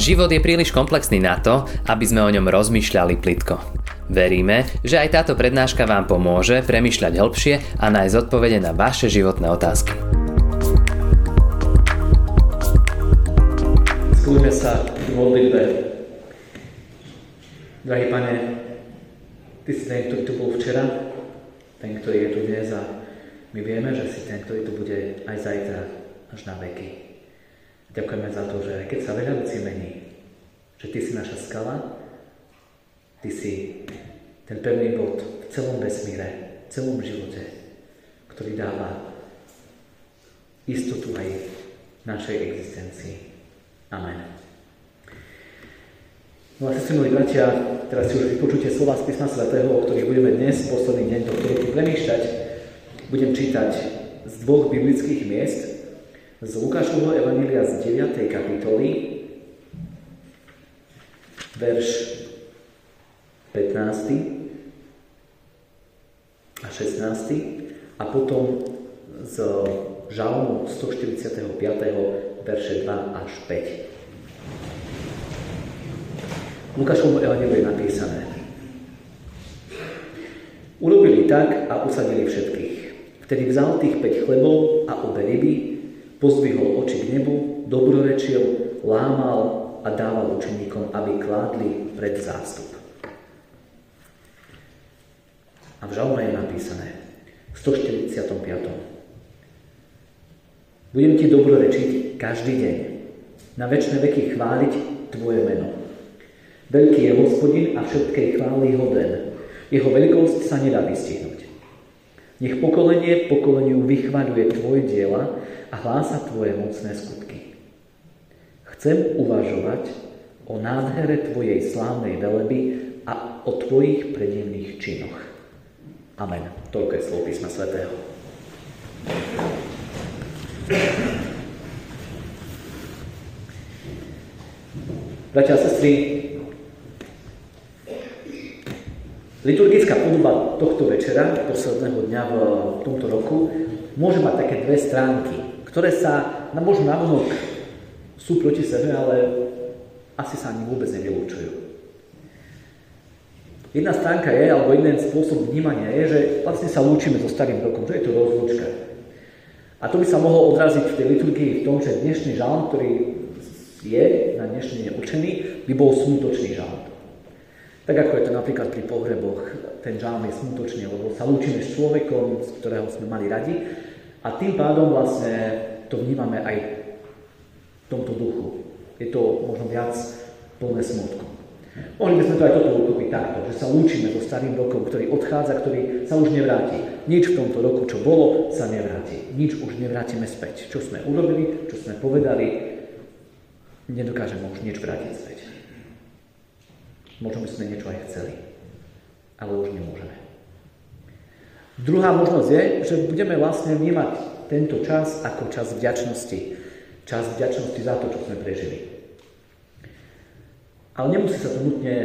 Život je príliš komplexný na to, aby sme o ňom rozmýšľali plitko. Veríme, že aj táto prednáška vám pomôže premýšľať hĺbšie a nájsť odpovede na vaše životné otázky. Skújme sa v modlitbe. Drahý pane, Ty si ten, ktorý tu bol včera, ten, ktorý je tu dnes a my vieme, že si ten, ktorý tu bude aj zajtra, až na veky. Ďakujeme za to, že keď sa veľa vecí mení, že Ty si naša skala, Ty si ten pevný bod v celom vesmíre, v celom živote, ktorý dáva istotu aj našej existencii. Amen. No a sestri, milí bratia, teraz si už vypočujte slova z písma svätého, o ktorých budeme dnes, posledný deň tohto roku premýšľať. Budem čítať z dvoch biblických miest, z Lukášovho Evanília z 9. kapitoly, verš 15. a 16. a potom z Žalmu 145. verše 2 až 5. Lukášovom Evaníliu je napísané. Urobili tak a usadili všetkých. Vtedy vzal tých 5 chlebov a obe ryby, Pozdvihol oči k nebu, dobrorečil, lámal a dával učeníkom, aby kládli pred zástup. A v žalme je napísané v 145. Budem ti dobrorečiť každý deň, na väčšie veky chváliť Tvoje meno. Veľký je hospodin a všetkej chvály hoden. Jeho veľkosť sa nedá vystihnúť. Nech pokolenie pokoleniu vychváľuje Tvoje diela a hlása Tvoje mocné skutky. Chcem uvažovať o nádhere Tvojej slávnej veleby a o Tvojich predivných činoch. Amen. Toľko je slovo písma svätého. Bratia a sestry, Liturgická podoba tohto večera, posledného dňa v tomto roku, môže mať také dve stránky, ktoré sa na možno navonok sú proti sebe, ale asi sa ani vôbec nevylúčujú. Jedna stránka je, alebo jeden spôsob vnímania je, že vlastne sa lúčime so starým rokom, že je to rozlúčka. A to by sa mohlo odraziť v tej liturgii v tom, že dnešný žalm, ktorý je na dnešný deň učený, by bol smutočný žalm. Tak ako je to napríklad pri pohreboch, ten žalm je smutočný, lebo sa lúčime s človekom, z ktorého sme mali radi a tým pádom vlastne to vnímame aj v tomto duchu. Je to možno viac plné smutku. Mohli by sme to aj toto uchopiť takto, že sa lúčime so starým rokom, ktorý odchádza, ktorý sa už nevráti. Nič v tomto roku, čo bolo, sa nevráti. Nič už nevrátime späť. Čo sme urobili, čo sme povedali, nedokážeme už nič vrátiť späť. Možno by sme niečo aj chceli, ale už nemôžeme. Druhá možnosť je, že budeme vlastne vnímať tento čas ako čas vďačnosti. Čas vďačnosti za to, čo sme prežili. Ale nemusí sa to nutne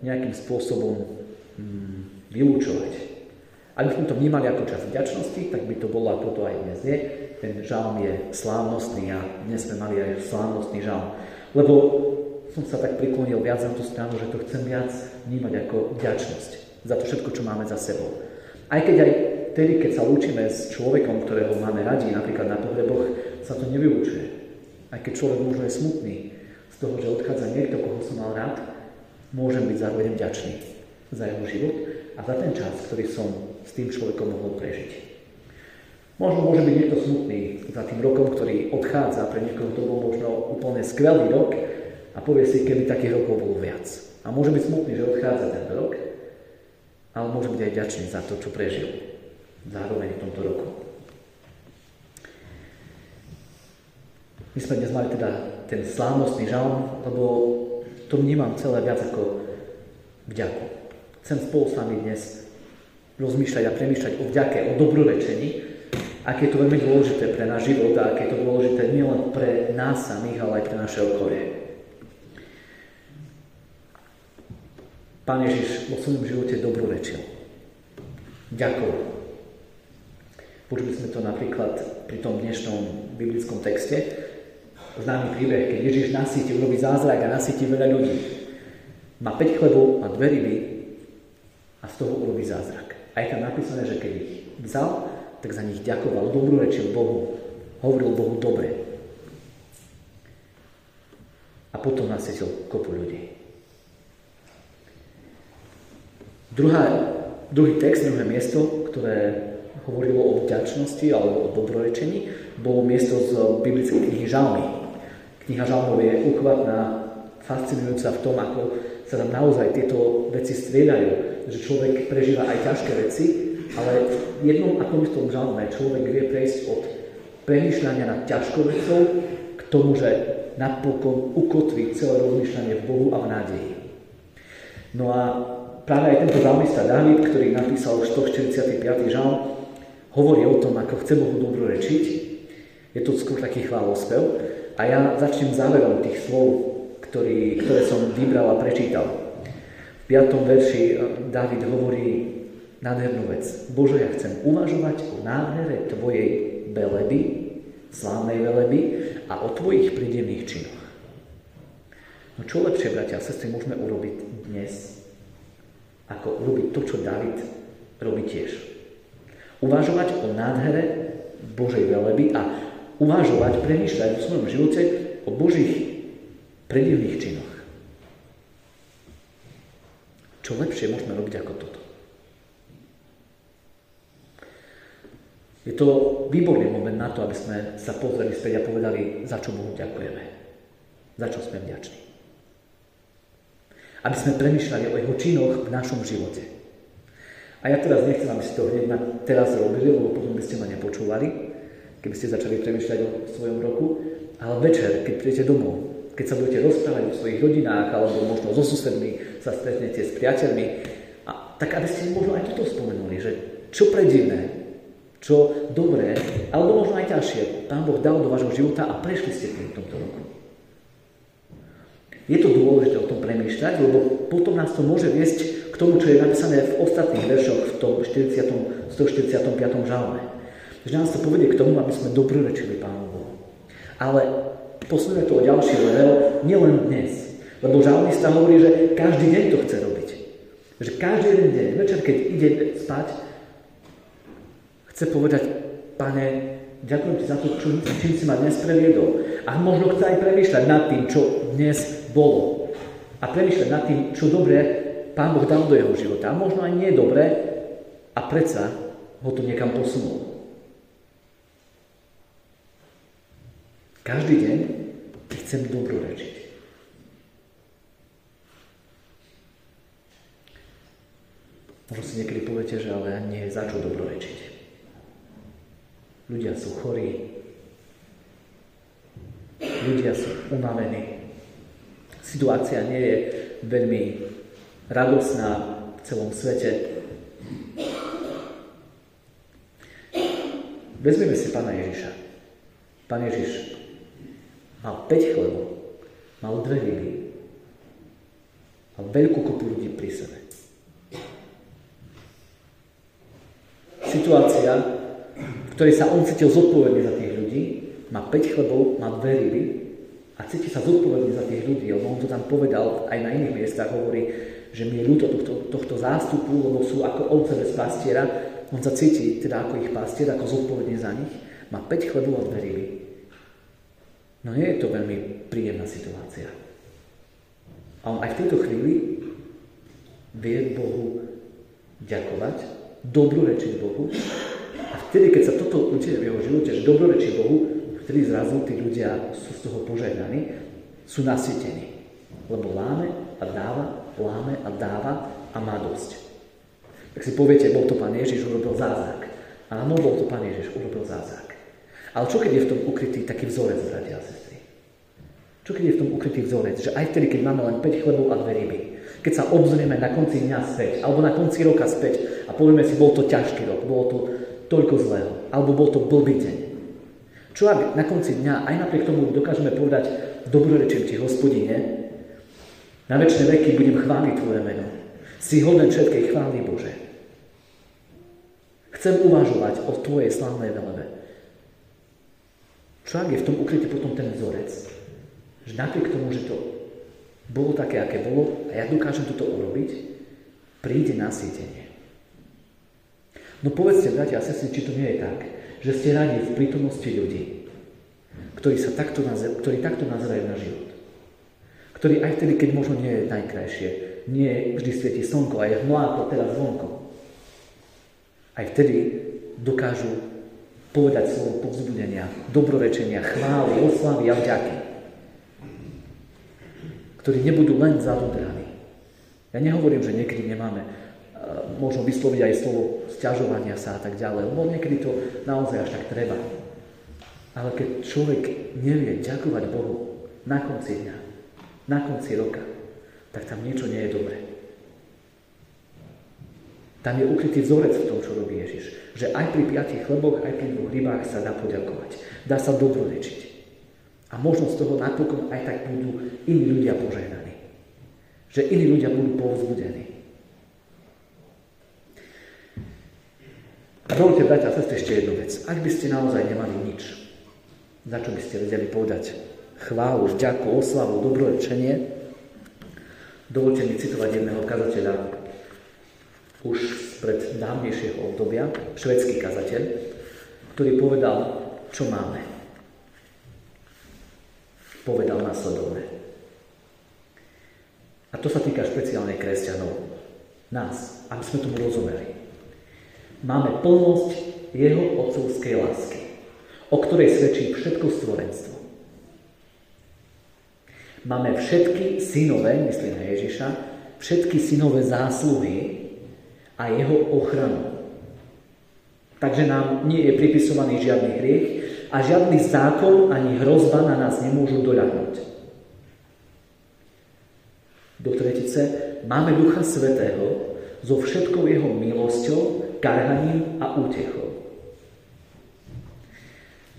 nejakým spôsobom mm, vylúčovať. Ak by sme to vnímali ako čas vďačnosti, tak by to bolo, ako to aj dnes je. Ten žalm je slávnostný a dnes sme mali aj slávnostný žalm. Lebo som sa tak priklonil viac na tú stranu, že to chcem viac vnímať ako vďačnosť za to všetko, čo máme za sebou. Aj keď aj vtedy, keď sa lúčime s človekom, ktorého máme radi, napríklad na pohreboch, sa to nevylučuje. Aj keď človek možno je smutný z toho, že odchádza niekto, koho som mal rád, môžem byť zároveň vďačný za jeho život a za ten čas, ktorý som s tým človekom mohol prežiť. Možno môže byť niekto smutný za tým rokom, ktorý odchádza, pre niekoho to bol možno úplne skvelý rok, a povie si, keby takých rokov bolo viac. A môže byť smutný, že odchádza tento rok, ale môže byť aj ďačný za to, čo prežil zároveň v tomto roku. My sme dnes mali teda ten slávnostný žalm, lebo to vnímam celé viac ako vďaku. Chcem spolu s vami dnes rozmýšľať a premýšľať o vďake, o dobrorečení, aké je to veľmi dôležité pre náš život a aké je to dôležité nielen pre nás samých, ale aj pre naše okolie. Pán Ježiš vo svojom živote dobrorečil. Ďakujem. Počuli sme to napríklad pri tom dnešnom biblickom texte, Známy príbeh, keď Ježiš nasytí, urobí zázrak a nasytí veľa ľudí. Má 5 chlebov, má dve ryby a z toho urobí zázrak. A je tam napísané, že keď ich vzal, tak za nich ďakoval, dobrorečil Bohu, hovoril Bohu dobre. A potom nasytil kopu ľudí. Druhá, druhý text, druhé miesto, ktoré hovorilo o vďačnosti alebo o dobrorečení, bolo miesto z biblickej knihy Žalmy. Kniha Žalmov je uchvatná, fascinujúca v tom, ako sa tam naozaj tieto veci striedajú, že človek prežíva aj ťažké veci, ale v jednom a tom istom žalme človek vie prejsť od premýšľania nad ťažkou vecou k tomu, že napokon ukotví celé rozmýšľanie v Bohu a v nádeji. No a práve aj tento žalmista David, ktorý napísal 145. žalm, hovorí o tom, ako chce Bohu dobrorečiť. Je to skôr taký chválospev. A ja začnem záverom tých slov, ktorý, ktoré som vybral a prečítal. V 5. verši eh, David hovorí nádhernú vec. Bože, ja chcem uvažovať o nádhere Tvojej veleby, slávnej veleby a o Tvojich prídemných činoch. No čo lepšie, bratia a sestry, môžeme urobiť dnes, ako urobiť to, čo David robí tiež. Uvažovať o nádhere Božej veleby a uvažovať, premýšľať v svojom živote o Božích predivných činoch. Čo lepšie môžeme robiť ako toto? Je to výborný moment na to, aby sme sa pozreli späť a povedali, za čo Bohu ďakujeme. Za čo sme vďační. Aby sme premyšľali o jeho činoch v našom živote. A ja teraz nechcem, aby ste to hneď na teraz robili, lebo potom by ste ma nepočúvali, keby ste začali premyšľať o svojom roku. Ale večer, keď prídete domov, keď sa budete rozprávať o svojich rodinách, alebo možno so susedmi sa stretnete s priateľmi, a tak aby ste možno aj toto spomenuli, že čo predivné, čo dobré, alebo možno aj ťažšie, Pán Boh dal do vášho života a prešli ste tým v tomto roku. Je to dôležité o tom premýšľať, lebo potom nás to môže viesť tomu, čo je napísané v ostatných veršoch v tom 40, 145. žalme. Že nás to povedie k tomu, aby sme dobrorečili Pánu Bohu. Ale posuneme to o ďalší level, nielen dnes. Lebo žalmista hovorí, že každý deň to chce robiť. Že každý jeden deň, večer, keď ide spať, chce povedať, pane, ďakujem ti za to, čo, čím si ma dnes previedol. A možno chce aj premýšľať nad tým, čo dnes bolo. A premýšľať nad tým, čo dobre Pán Boh dal do jeho života. A možno aj nie dobre, a predsa ho to niekam posunul. Každý deň chcem dobrorečiť. Možno si niekedy poviete, že ale nie je za čo dobrorečiť. Ľudia sú chorí, ľudia sú unavení, situácia nie je veľmi radosná v celom svete. Vezmeme si Pána Ježiša. Pán Ježiš mal 5 chlebov, mal dve ryby, mal veľkú kopu ľudí pri sebe. Situácia, v ktorej sa on cítil zodpovedný za tých ľudí, má 5 chlebov, má dve ryby a cíti sa zodpovedný za tých ľudí, lebo on to tam povedal aj na iných miestach, hovorí, že mi je ľúto tohto, tohto zástupu, lebo sú ako ovce bez pastiera. On sa cíti teda ako ich pastier, ako zodpovedný za nich. Má 5 chlebov a dve ryby. No nie je to veľmi príjemná situácia. A on aj v tejto chvíli vie Bohu ďakovať, dobrorečiť Bohu. A vtedy, keď sa toto udeje v jeho živote, že dobrorečí Bohu, vtedy zrazu tí ľudia sú z toho požehnaní, sú nasytení. Lebo láme a dáva láme a dáva a má dosť. Tak si poviete, bol to pán Ježiš, urobil zázrak. Áno, bol to pán Ježiš, urobil zázrak. Ale čo keď je v tom ukrytý taký vzorec, bratia a sestry? Čo keď je v tom ukrytý vzorec, že aj vtedy, keď máme len 5 chlebov a dve ryby, keď sa obzrieme na konci dňa späť, alebo na konci roka späť a povieme si, bol to ťažký rok, bolo to toľko zlého, alebo bol to blbý deň. Čo ak na konci dňa, aj napriek tomu dokážeme povedať, dobrorečím ti, hospodine, na väčšie veky budem chváliť Tvoje meno. Si hoden všetkej chvály Bože. Chcem uvažovať o Tvojej slavnej velebe. Čo ak je v tom ukrytý potom ten vzorec? Že napriek tomu, že to bolo také, aké bolo a ja dokážem toto urobiť, príde nasýtenie. No povedzte, bratia a sestry, či to nie je tak, že ste radi v prítomnosti ľudí, ktorí, sa takto, ktorí takto nazerajú na život. Ktorí aj vtedy, keď možno nie je najkrajšie, nie vždy svieti slnko a je hmla ako teraz zvonko, aj vtedy dokážu povedať slovo povzbudenia, dobrorečenia, chvály, oslavy a vďaky, ktorí nebudú len zadodraní. Ja nehovorím, že niekedy nemáme možno vysloviť aj slovo sťažovania sa a tak ďalej, lebo niekedy to naozaj až tak treba. Ale keď človek nevie ďakovať Bohu na konci dňa, na konci roka, tak tam niečo nie je dobré. Tam je ukrytý vzorec v tom, čo robí Ježiš. Že aj pri piatich chleboch, aj pri dvoch rybách sa dá poďakovať. Dá sa dobrorečiť. A možno z toho napokon aj tak budú iní ľudia požehnaní. Že iní ľudia budú povzbudení. A dovolte, bratia a sestry, ešte jednu vec. Ak by ste naozaj nemali nič, za čo by ste vedeli povedať chválu, vďaku, oslavu, dobrorečenie, dovolte mi citovať jedného kazateľa už pred dávnejšieho obdobia, švedský kazateľ, ktorý povedal, čo máme. Povedal následovne. A to sa týka špeciálne kresťanov, nás, aby sme tomu rozumeli. Máme plnosť jeho otcovskej lásky, o ktorej svedčí všetko stvorenstvo. Máme všetky synové, myslím na Ježiša, všetky synové zásluhy a jeho ochranu. Takže nám nie je pripisovaný žiadny hriech a žiadny zákon ani hrozba na nás nemôžu doľahnúť. Do tretice máme Ducha Svetého so všetkou jeho milosťou karhaním a útechou.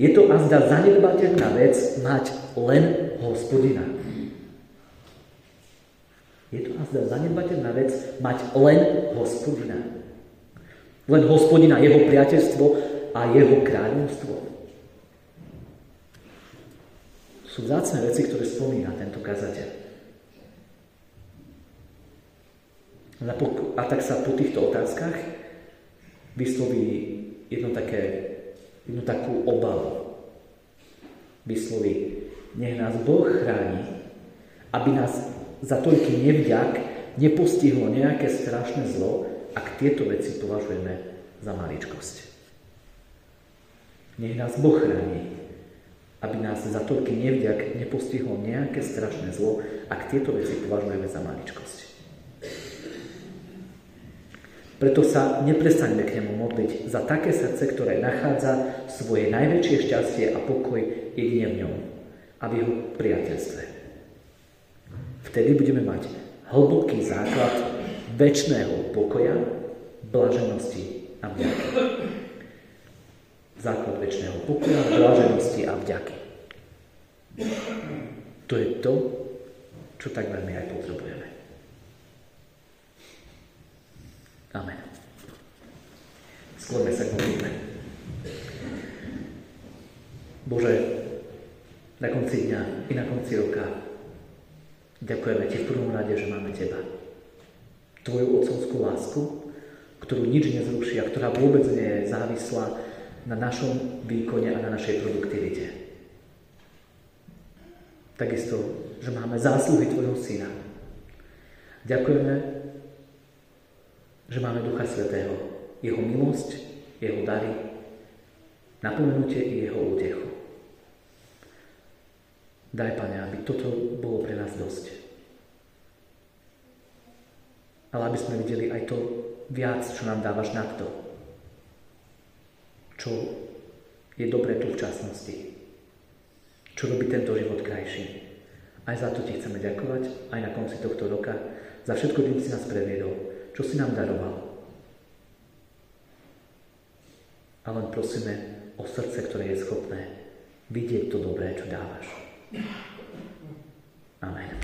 Je to azda zanedbateľná vec mať len hospodina. Je to azda zanedbateľná vec mať len hospodina. Len hospodina, jeho priateľstvo a jeho kráľovstvo. Sú vzácne veci, ktoré spomína tento kazateľ. A tak sa po týchto otázkach vysloví jedno také, jednu takú obavu. Vysloví, nech nás Boh chráni, aby nás za toľký nevďak nepostihlo nejaké strašné zlo, ak tieto veci považujeme za maličkosť. Nech nás Boh chráni, aby nás za toľký nevďak nepostihlo nejaké strašné zlo, ak tieto veci považujeme za maličkosť. Preto sa neprestaňme k nemu modliť za také srdce, ktoré nachádza svoje najväčšie šťastie a pokoj jedine v ňom a v jeho priateľstve. Vtedy budeme mať hlboký základ väčšného pokoja, blaženosti a vďaky. Základ väčšného pokoja, blaženosti a vďaky. To je to, čo tak veľmi aj potrebujeme. Amen. Skôrme sa k modlitbe. Bože, na konci dňa i na konci roka ďakujeme Ti v prvom rade, že máme Teba. Tvoju otcovskú lásku, ktorú nič nezruší a ktorá vôbec nie je závislá na našom výkone a na našej produktivite. Takisto, že máme zásluhy Tvojho Syna. Ďakujeme, že máme Ducha Svetého, Jeho milosť, Jeho dary, napomenutie i Jeho útechu. Daj, Pane, aby toto bolo pre nás dosť. Ale aby sme videli aj to viac, čo nám dávaš nad to. Čo je dobré tu v časnosti. Čo robí tento život krajší. Aj za to ti chceme ďakovať, aj na konci tohto roka, za všetko, čím si nás previedol čo si nám daroval. A len prosíme o srdce, ktoré je schopné vidieť to dobré, čo dávaš. Amen.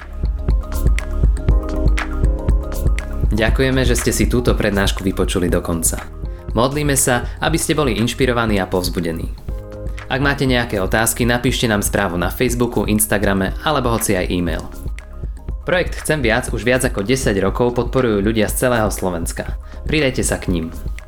Ďakujeme, že ste si túto prednášku vypočuli do konca. Modlíme sa, aby ste boli inšpirovaní a povzbudení. Ak máte nejaké otázky, napíšte nám správu na Facebooku, Instagrame alebo hoci aj e-mail. Projekt Chcem viac už viac ako 10 rokov podporujú ľudia z celého Slovenska. Pridajte sa k ním.